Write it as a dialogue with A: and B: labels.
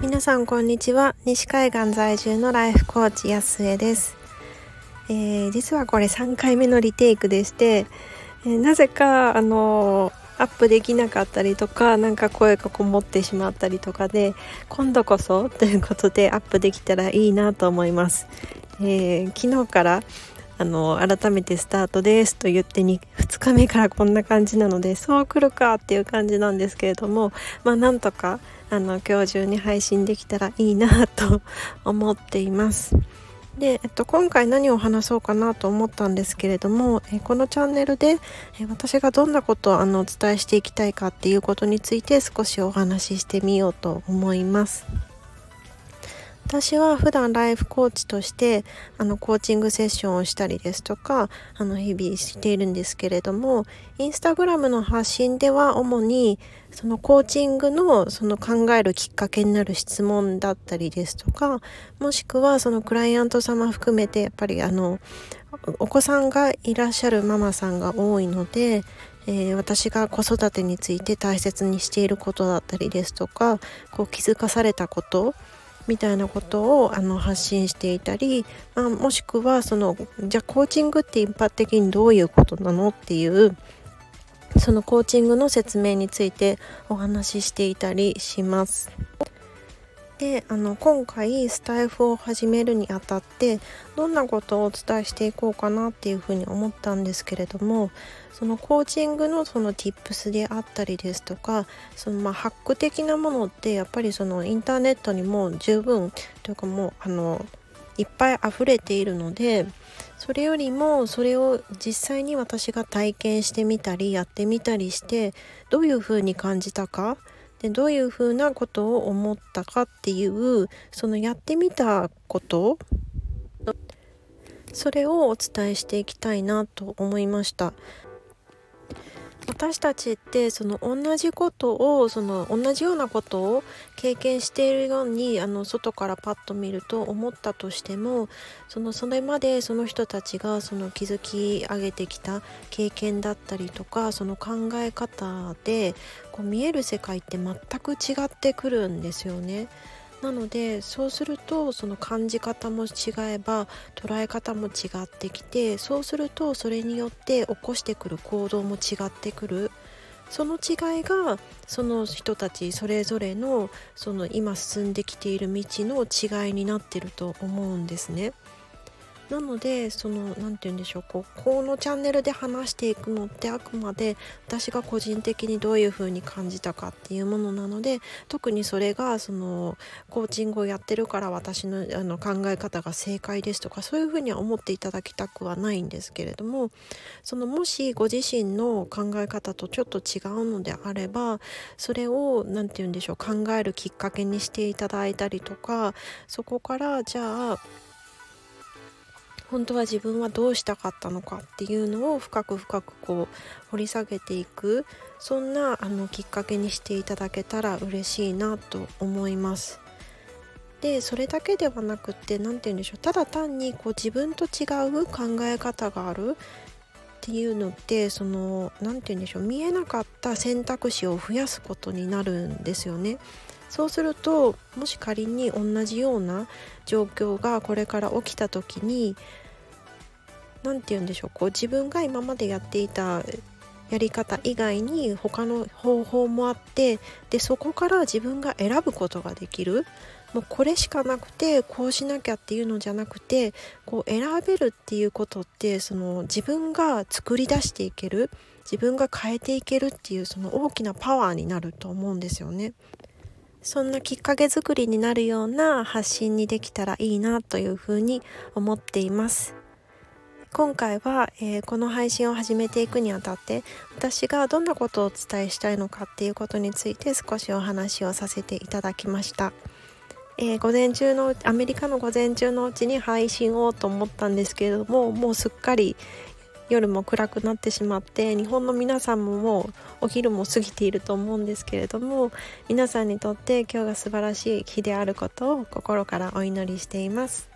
A: 皆さんこんにちは。西海岸在住のライフコーチ安江です、えー、実はこれ3回目のリテイクでして、えー、なぜかあのアップできなかったりとかなんか声がこもってしまったりとかで今度こそということでアップできたらいいなと思います、えー、昨日からあの改めてスタートですと言って 2, 2日目からこんな感じなのでそう来るかっていう感じなんですけれどもまあなんとかあの今日中に配信できたらいいなと 思っています。で、えっと、今回何を話そうかなと思ったんですけれども、えこのチャンネルで、え私がどんなことをあのお伝えしていきたいかっていうことについて少しお話ししてみようと思います。私は普段ライフコーチとしてあのコーチングセッションをしたりですとかあの日々しているんですけれどもインスタグラムの発信では主にそのコーチングのその考えるきっかけになる質問だったりですとかもしくはそのクライアント様含めてやっぱりあのお子さんがいらっしゃるママさんが多いのでえー、私が子育てについて大切にしていることだったりですとかこう気づかされたことみたいなことをあの発信していたり、まあ、もしくはそのじゃあコーチングって一般的にどういうことなのっていうそのコーチングの説明についてお話ししていたりします。であの今回スタイフを始めるにあたってどんなことをお伝えしていこうかなっていうふうに思ったんですけれどもそのコーチングのその tips であったりですとかそのまあハック的なものってやっぱりそのインターネットにも十分というかもうあのいっぱい溢れているのでそれよりもそれを実際に私が体験してみたりやってみたりしてどういうふうに感じたかでどういうふうなことを思ったかっていうそのやってみたことそれをお伝えしていきたいなと思いました。私たちってその同じことをその同じようなことを経験しているようにあの外からパッと見ると思ったとしてもそのそれまでその人たちがその築き上げてきた経験だったりとかその考え方でこう見える世界って全く違ってくるんですよね。なのでそうするとその感じ方も違えば捉え方も違ってきてそうするとそれによって起こしてくる行動も違ってくるその違いがその人たちそれぞれのその今進んできている道の違いになってると思うんですね。なのでその何て言うんでしょうここのチャンネルで話していくのってあくまで私が個人的にどういう風に感じたかっていうものなので特にそれがそのコーチングをやってるから私のあの考え方が正解ですとかそういう風には思っていただきたくはないんですけれどもそのもしご自身の考え方とちょっと違うのであればそれを何て言うんでしょう考えるきっかけにしていただいたりとかそこからじゃあ本当は自分はどうしたかったのかっていうのを深く深くこう掘り下げていくそんなあのきっかけにしていただけたら嬉しいなと思います。でそれだけではなくって何て言うんでしょうただ単にこう自分と違う考え方があるっていうのってその何て言うんでしょう見えなかった選択肢を増やすことになるんですよね。そうするともし仮に同じような状況がこれから起きた時に何て言うんでしょうこう自分が今までやっていたやり方以外に他の方法もあってでそこから自分が選ぶことができるもうこれしかなくてこうしなきゃっていうのじゃなくてこう選べるっていうことってその自分が作り出していける自分が変えていけるっていうその大きなパワーになると思うんですよね。そんなきっかけ作りになるような発信にできたらいいなというふうに思っています。今回は、えー、この配信を始めていくにあたって私がどんなことをお伝えしたいのかっていうことについて少しお話をさせていただきました。えー、午前中のアメリカの午前中のうちに配信をと思ったんですけれどももうすっかり夜も暗くなってしまって日本の皆さんももうお昼も過ぎていると思うんですけれども皆さんにとって今日が素晴らしい日であることを心からお祈りしています。